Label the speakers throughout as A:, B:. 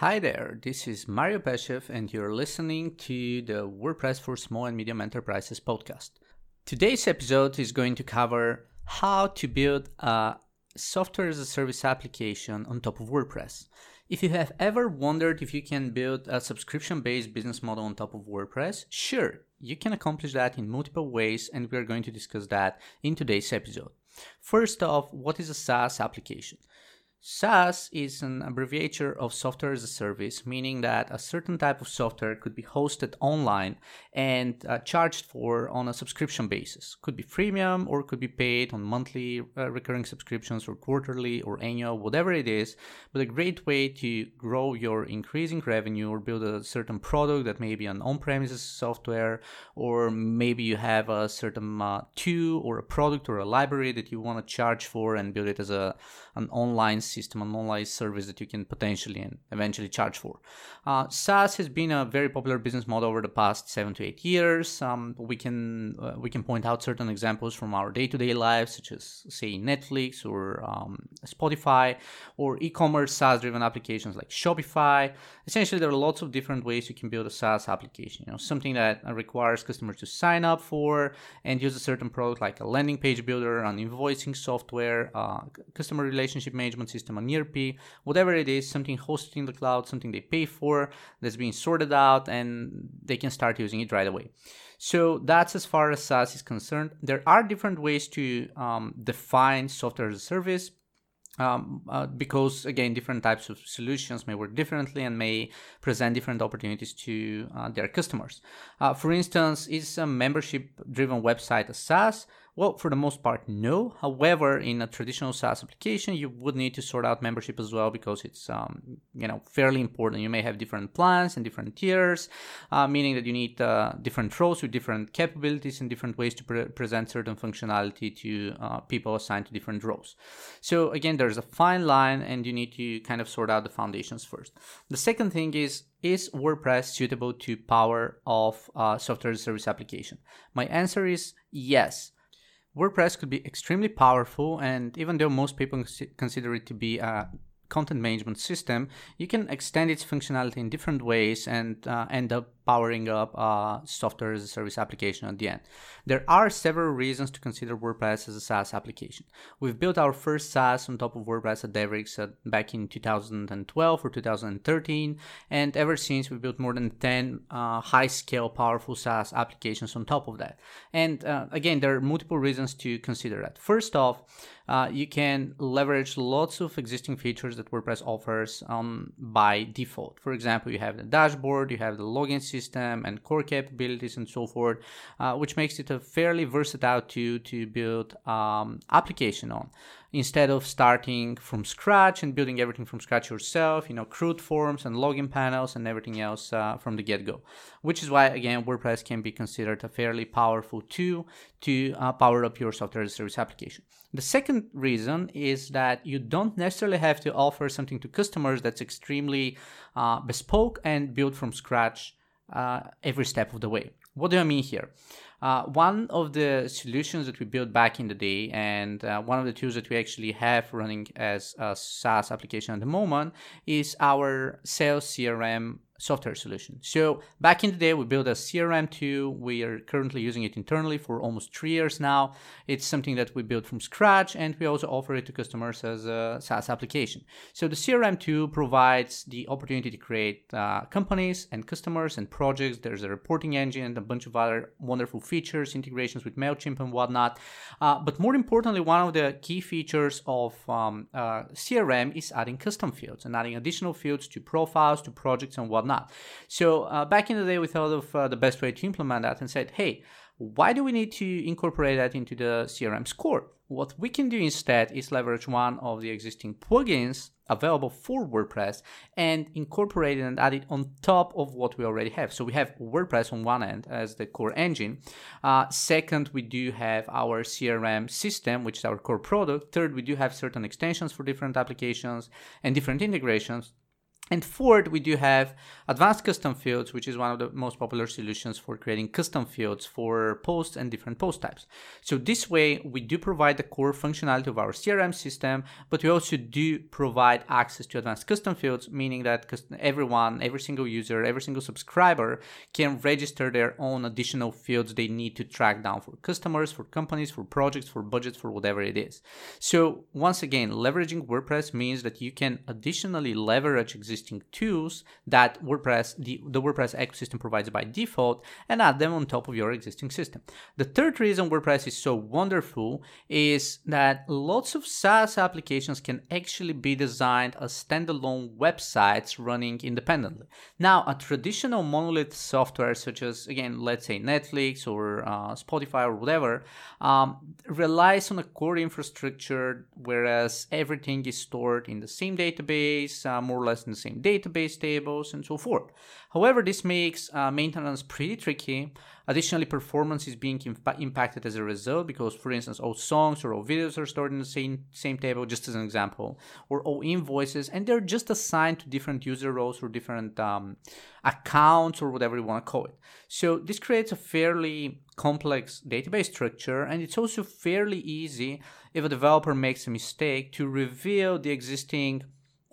A: Hi there, this is Mario Peshev, and you're listening to the WordPress for Small and Medium Enterprises podcast. Today's episode is going to cover how to build a software as a service application on top of WordPress. If you have ever wondered if you can build a subscription based business model on top of WordPress, sure, you can accomplish that in multiple ways, and we are going to discuss that in today's episode. First off, what is a SaaS application? SaaS is an abbreviature of software as a service, meaning that a certain type of software could be hosted online and uh, charged for on a subscription basis. Could be freemium or could be paid on monthly uh, recurring subscriptions or quarterly or annual, whatever it is. But a great way to grow your increasing revenue or build a certain product that may be an on-premises software, or maybe you have a certain uh, tool or a product or a library that you want to charge for and build it as a an online system, an online service that you can potentially and eventually charge for. Uh, SaaS has been a very popular business model over the past seven to eight years. Um, we can uh, we can point out certain examples from our day-to-day lives, such as say Netflix or um, Spotify, or e-commerce SaaS-driven applications like Shopify. Essentially, there are lots of different ways you can build a SaaS application. You know, something that requires customers to sign up for and use a certain product like a landing page builder, an invoicing software, uh, customer relationship management system, an ERP, whatever it is, something hosted in the cloud, something they pay for that's being sorted out, and they can start using it right away. So that's as far as SaaS is concerned. There are different ways to um, define software as a service. Um, uh, because again, different types of solutions may work differently and may present different opportunities to uh, their customers. Uh, for instance, is a membership-driven website a SaaS? Well, for the most part, no. However, in a traditional SaaS application, you would need to sort out membership as well because it's um, you know fairly important. You may have different plans and different tiers, uh, meaning that you need uh, different roles with different capabilities and different ways to pre- present certain functionality to uh, people assigned to different roles. So again, there's a fine line, and you need to kind of sort out the foundations first. The second thing is is WordPress suitable to power of uh, software as a service application? My answer is yes. WordPress could be extremely powerful, and even though most people consider it to be a content management system, you can extend its functionality in different ways and uh, end up powering up a software as a service application at the end. There are several reasons to consider WordPress as a SaaS application. We've built our first SaaS on top of WordPress at Devrix back in 2012 or 2013, and ever since we've built more than 10 uh, high-scale, powerful SaaS applications on top of that. And uh, again, there are multiple reasons to consider that. First off, uh, you can leverage lots of existing features that WordPress offers um, by default. For example, you have the dashboard, you have the login system, and core capabilities, and so forth, uh, which makes it a fairly versatile tool to build um, application on instead of starting from scratch and building everything from scratch yourself, you know, CRUD forms and login panels and everything else uh, from the get-go. Which is why, again, WordPress can be considered a fairly powerful tool to uh, power up your software as a service application. The second reason is that you don't necessarily have to offer something to customers that's extremely uh, bespoke and built from scratch uh, every step of the way. What do I mean here? Uh, one of the solutions that we built back in the day, and uh, one of the tools that we actually have running as a SaaS application at the moment, is our sales CRM software solution. So back in the day, we built a CRM tool. We are currently using it internally for almost three years now. It's something that we built from scratch, and we also offer it to customers as a SaaS application. So the CRM tool provides the opportunity to create uh, companies and customers and projects. There's a reporting engine and a bunch of other wonderful features, integrations with Mailchimp and whatnot. Uh, but more importantly, one of the key features of um, uh, CRM is adding custom fields and adding additional fields to profiles, to projects, and whatnot whatnot. So uh, back in the day, we thought of uh, the best way to implement that and said, hey, why do we need to incorporate that into the CRM's core? What we can do instead is leverage one of the existing plugins available for WordPress and incorporate it and add it on top of what we already have. So we have WordPress on one end as the core engine. Uh, second, we do have our CRM system, which is our core product. Third, we do have certain extensions for different applications and different integrations And fourth, we do have advanced custom fields, which is one of the most popular solutions for creating custom fields for posts and different post types. So this way, we do provide the core functionality of our CRM system, but we also do provide access to advanced custom fields, meaning that everyone, every single user, every single subscriber can register their own additional fields they need to track down for customers, for companies, for projects, for budgets, for whatever it is. So once again, leveraging WordPress means that you can additionally leverage existing existing tools that WordPress, the, the WordPress ecosystem provides by default and add them on top of your existing system. The third reason WordPress is so wonderful is that lots of SaaS applications can actually be designed as standalone websites running independently. Now, a traditional monolith software such as, again, let's say Netflix or uh, Spotify or whatever, um, relies on a core infrastructure, whereas everything is stored in the same database, uh, more or less in the same database tables and so forth. However, this makes uh, maintenance pretty tricky. Additionally, performance is being imp- impacted as a result because, for instance, all songs or all videos are stored in the same, same table, just as an example, or all invoices, and they're just assigned to different user roles or different um, accounts or whatever you want to call it. So this creates a fairly complex database structure, and it's also fairly easy if a developer makes a mistake to reveal the existing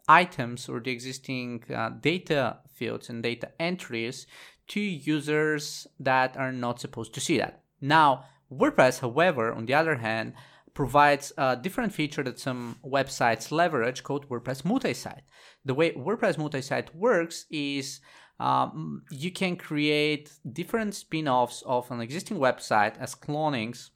A: items or the existing uh, data fields and data entries to users that are not supposed to see that. Now, WordPress, however, on the other hand, provides a different feature that some websites leverage called WordPress multi-site. The way WordPress multi-site works is um, you can create different spin-offs of an existing website as clonings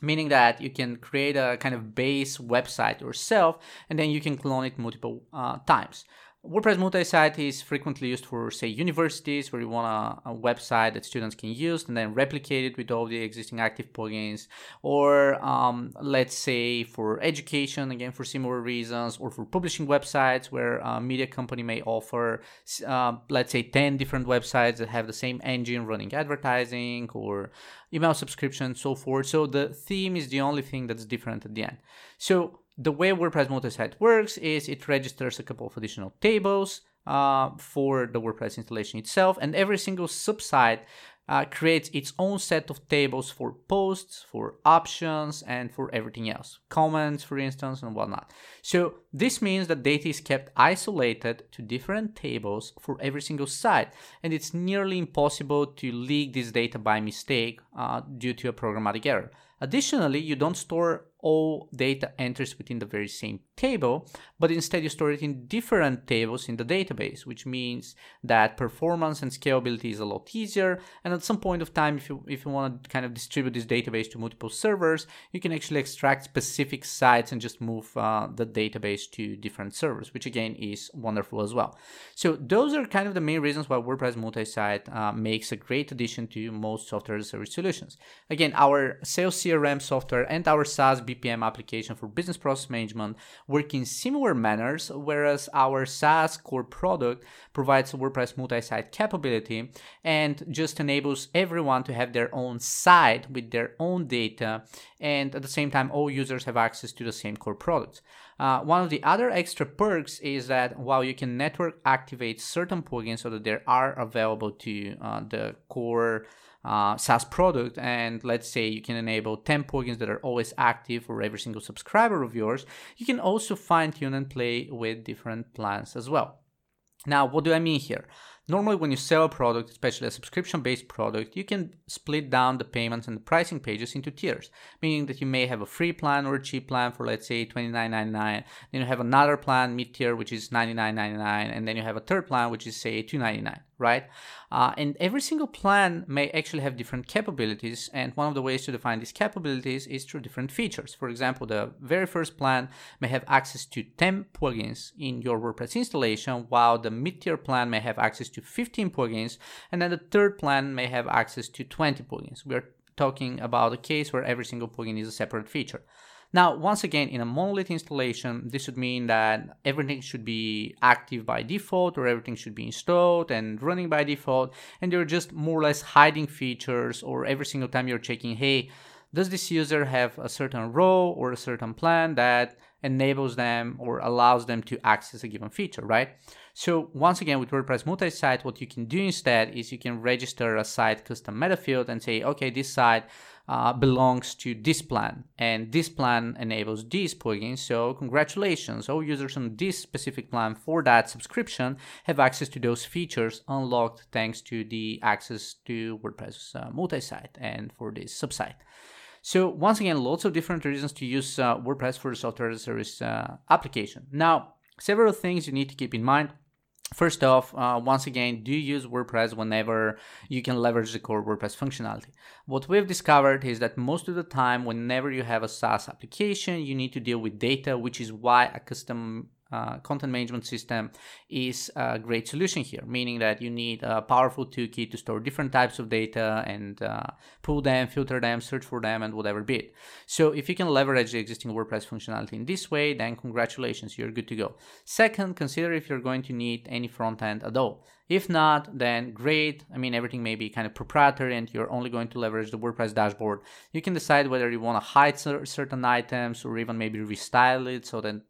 A: meaning that you can create a kind of base website yourself and then you can clone it multiple uh, times. WordPress multi-site is frequently used for, say, universities where you want a, a, website that students can use and then replicate it with all the existing active plugins, or um, let's say for education, again for similar reasons, or for publishing websites where a media company may offer, uh, let's say, 10 different websites that have the same engine running advertising or email subscription, so forth. So the theme is the only thing that's different at the end. So the way WordPress multi-site works is it registers a couple of additional tables uh, for the WordPress installation itself, and every single subsite uh, creates its own set of tables for posts, for options, and for everything else. Comments, for instance, and whatnot. So this means that data is kept isolated to different tables for every single site, and it's nearly impossible to leak this data by mistake uh, due to a programmatic error. Additionally, you don't store all data enters within the very same table, but instead you store it in different tables in the database, which means that performance and scalability is a lot easier. And at some point of time, if you if you want to kind of distribute this database to multiple servers, you can actually extract specific sites and just move uh, the database to different servers, which again is wonderful as well. So those are kind of the main reasons why WordPress multi-site uh, makes a great addition to most software as a service solutions. Again, our sales CRM software and our SaaS BPM application for business process management work in similar manners, whereas our SaaS core product provides WordPress multi-site capability and just enables everyone to have their own site with their own data, and at the same time, all users have access to the same core product. Uh, one of the other extra perks is that while you can network activate certain plugins so that they are available to uh, the core uh, SaaS product, and let's say you can enable 10 plugins that are always active for every single subscriber of yours, you can also fine tune and play with different plans as well. Now, what do I mean here? Normally, when you sell a product, especially a subscription based product, you can split down the payments and the pricing pages into tiers, meaning that you may have a free plan or a cheap plan for, let's say, $29.99. Then you have another plan, mid tier, which is $99.99. And then you have a third plan, which is, say, $299 right? Uh, and every single plan may actually have different capabilities. And one of the ways to define these capabilities is through different features. For example, the very first plan may have access to 10 plugins in your WordPress installation, while the mid tier plan may have access to 15 plugins. And then the third plan may have access to 20 plugins. We're talking about a case where every single plugin is a separate feature. Now, once again, in a monolith installation, this would mean that everything should be active by default or everything should be installed and running by default. And you're just more or less hiding features or every single time you're checking, hey, does this user have a certain role or a certain plan that enables them or allows them to access a given feature, right? So once again, with WordPress multi-site, what you can do instead is you can register a site custom meta field and say, okay, this site uh, belongs to this plan and this plan enables these plugins so congratulations all users on this specific plan for that subscription have access to those features unlocked thanks to the access to wordpress uh, multi-site and for this subsite so once again lots of different reasons to use uh, wordpress for a software as a service uh, application now several things you need to keep in mind First off, uh, once again, do use WordPress whenever you can leverage the core WordPress functionality. What we've discovered is that most of the time, whenever you have a SaaS application, you need to deal with data, which is why a custom uh, content management system is a great solution here, meaning that you need a powerful toolkit to store different types of data and uh, pull them, filter them, search for them, and whatever bit. So if you can leverage the existing WordPress functionality in this way, then congratulations, you're good to go. Second, consider if you're going to need any front end at all. If not, then great. I mean, everything may be kind of proprietary and you're only going to leverage the WordPress dashboard. You can decide whether you want to hide certain items or even maybe restyle it so that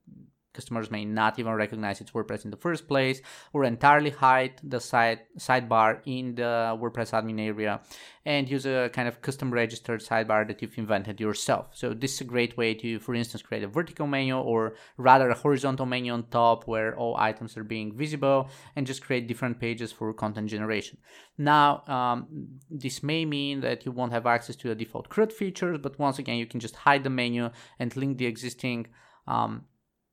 A: customers may not even recognize it's WordPress in the first place, or entirely hide the side sidebar in the WordPress admin area and use a kind of custom registered sidebar that you've invented yourself. So this is a great way to, for instance, create a vertical menu or rather a horizontal menu on top where all items are being visible and just create different pages for content generation. Now, um, this may mean that you won't have access to the default CRUD features, but once again, you can just hide the menu and link the existing um,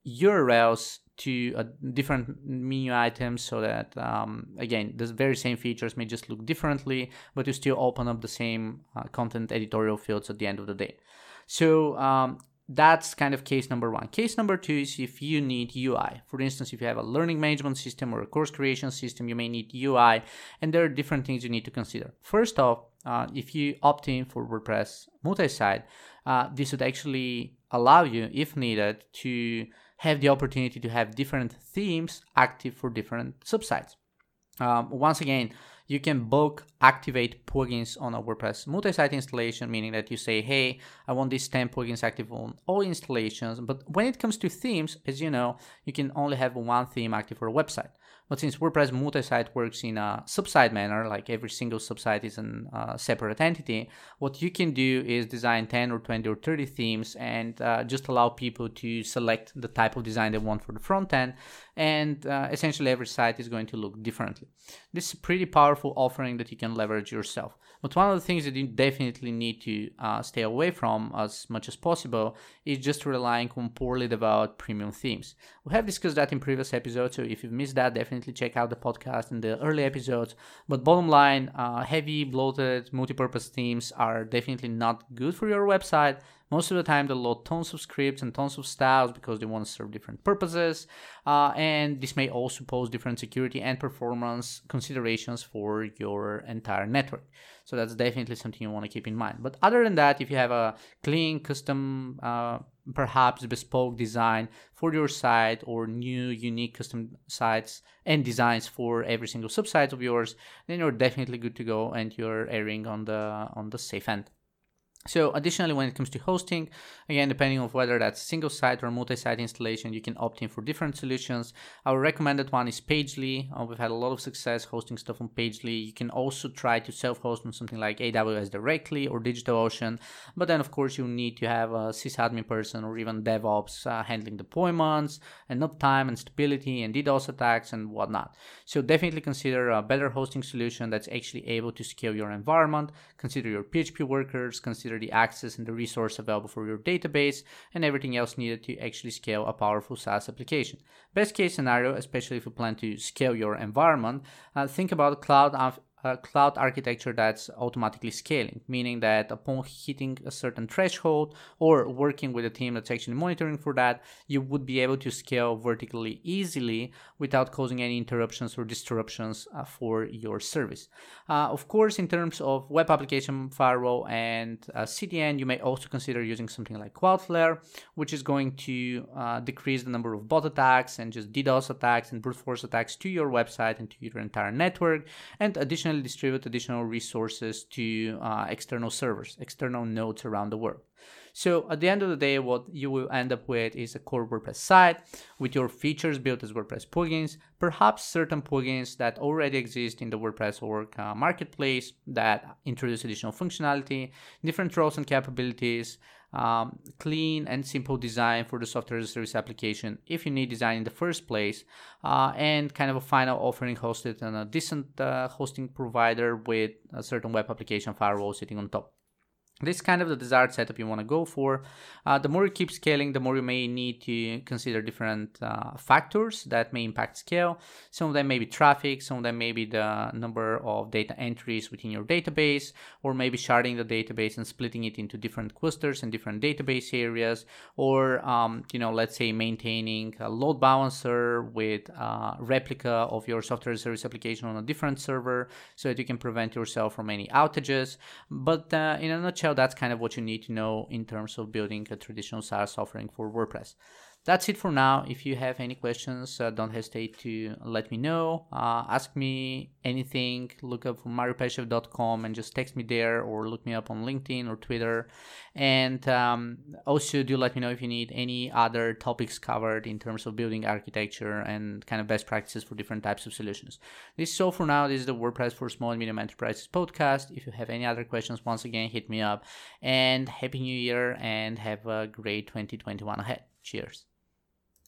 A: URLs to uh, different menu items so that um, again the very same features may just look differently but you still open up the same uh, content editorial fields at the end of the day so um, that's kind of case number one. Case number two is if you need UI. For instance, if you have a learning management system or a course creation system, you may need UI, and there are different things you need to consider. First off, uh, if you opt in for WordPress multi-site, uh, this would actually allow you, if needed, to have the opportunity to have different themes active for different subsites. Um, once again, you can bulk activate plugins on a WordPress multi-site installation, meaning that you say, hey, I want these 10 plugins active on all installations. But when it comes to themes, as you know, you can only have one theme active for a website. But since WordPress multi-site works in a subsite manner, like every single subsite is a uh, separate entity, what you can do is design 10 or 20 or 30 themes and uh, just allow people to select the type of design they want for the front end. And uh, essentially every site is going to look differently. This is a pretty powerful offering that you can leverage yourself. But one of the things that you definitely need to uh, stay away from as much as possible is just relying on poorly developed premium themes. We have discussed that in previous episodes, so if you've missed that, definitely definitely check out the podcast and the early episodes. But bottom line, uh, heavy, bloated, multi-purpose themes are definitely not good for your website. Most of the time, they load tons of scripts and tons of styles because they want to serve different purposes. Uh, and this may also pose different security and performance considerations for your entire network. So that's definitely something you want to keep in mind. But other than that, if you have a clean, custom, uh, perhaps bespoke design for your site or new, unique custom sites and designs for every single subsite of yours, then you're definitely good to go and you're erring on the on the safe end. So additionally, when it comes to hosting, again, depending on whether that's single site or multi-site installation, you can opt in for different solutions. Our recommended one is Pagely. Uh, we've had a lot of success hosting stuff on Pagely. You can also try to self-host on something like AWS directly or DigitalOcean, but then of course you need to have a sysadmin person or even DevOps uh, handling deployments and uptime and stability and DDoS attacks and whatnot. So definitely consider a better hosting solution that's actually able to scale your environment. Consider your PHP workers. Consider consider the access and the resource available for your database and everything else needed to actually scale a powerful SaaS application. Best case scenario, especially if you plan to scale your environment, uh, think about cloud cloud architecture that's automatically scaling, meaning that upon hitting a certain threshold or working with a team that's actually monitoring for that, you would be able to scale vertically easily without causing any interruptions or disruptions uh, for your service. Uh, of course, in terms of web application firewall and uh, CDN, you may also consider using something like Cloudflare, which is going to uh, decrease the number of bot attacks and just DDoS attacks and brute force attacks to your website and to your entire network. And additionally, distribute additional resources to uh, external servers, external nodes around the world. So at the end of the day, what you will end up with is a core WordPress site with your features built as WordPress plugins, perhaps certain plugins that already exist in the WordPress org uh, marketplace that introduce additional functionality, different roles and capabilities, um, clean and simple design for the software as a service application if you need design in the first place, uh, and kind of a final offering hosted on a decent uh, hosting provider with a certain web application firewall sitting on top. This is kind of the desired setup you want to go for. Uh, the more you keep scaling, the more you may need to consider different uh, factors that may impact scale. Some of them may be traffic, some of them may be the number of data entries within your database, or maybe sharding the database and splitting it into different clusters and different database areas, or um, you know, let's say maintaining a load balancer with a replica of your software service application on a different server, so that you can prevent yourself from any outages. But uh, in a nutshell that's kind of what you need to know in terms of building a traditional SaaS offering for WordPress that's it for now. If you have any questions, uh, don't hesitate to let me know. Uh, ask me anything. Look up mariopeshev.com and just text me there or look me up on LinkedIn or Twitter. And um, also, do let me know if you need any other topics covered in terms of building architecture and kind of best practices for different types of solutions. This is all for now. This is the WordPress for Small and Medium Enterprises podcast. If you have any other questions, once again, hit me up. And Happy New Year and have a great 2021 ahead. Cheers.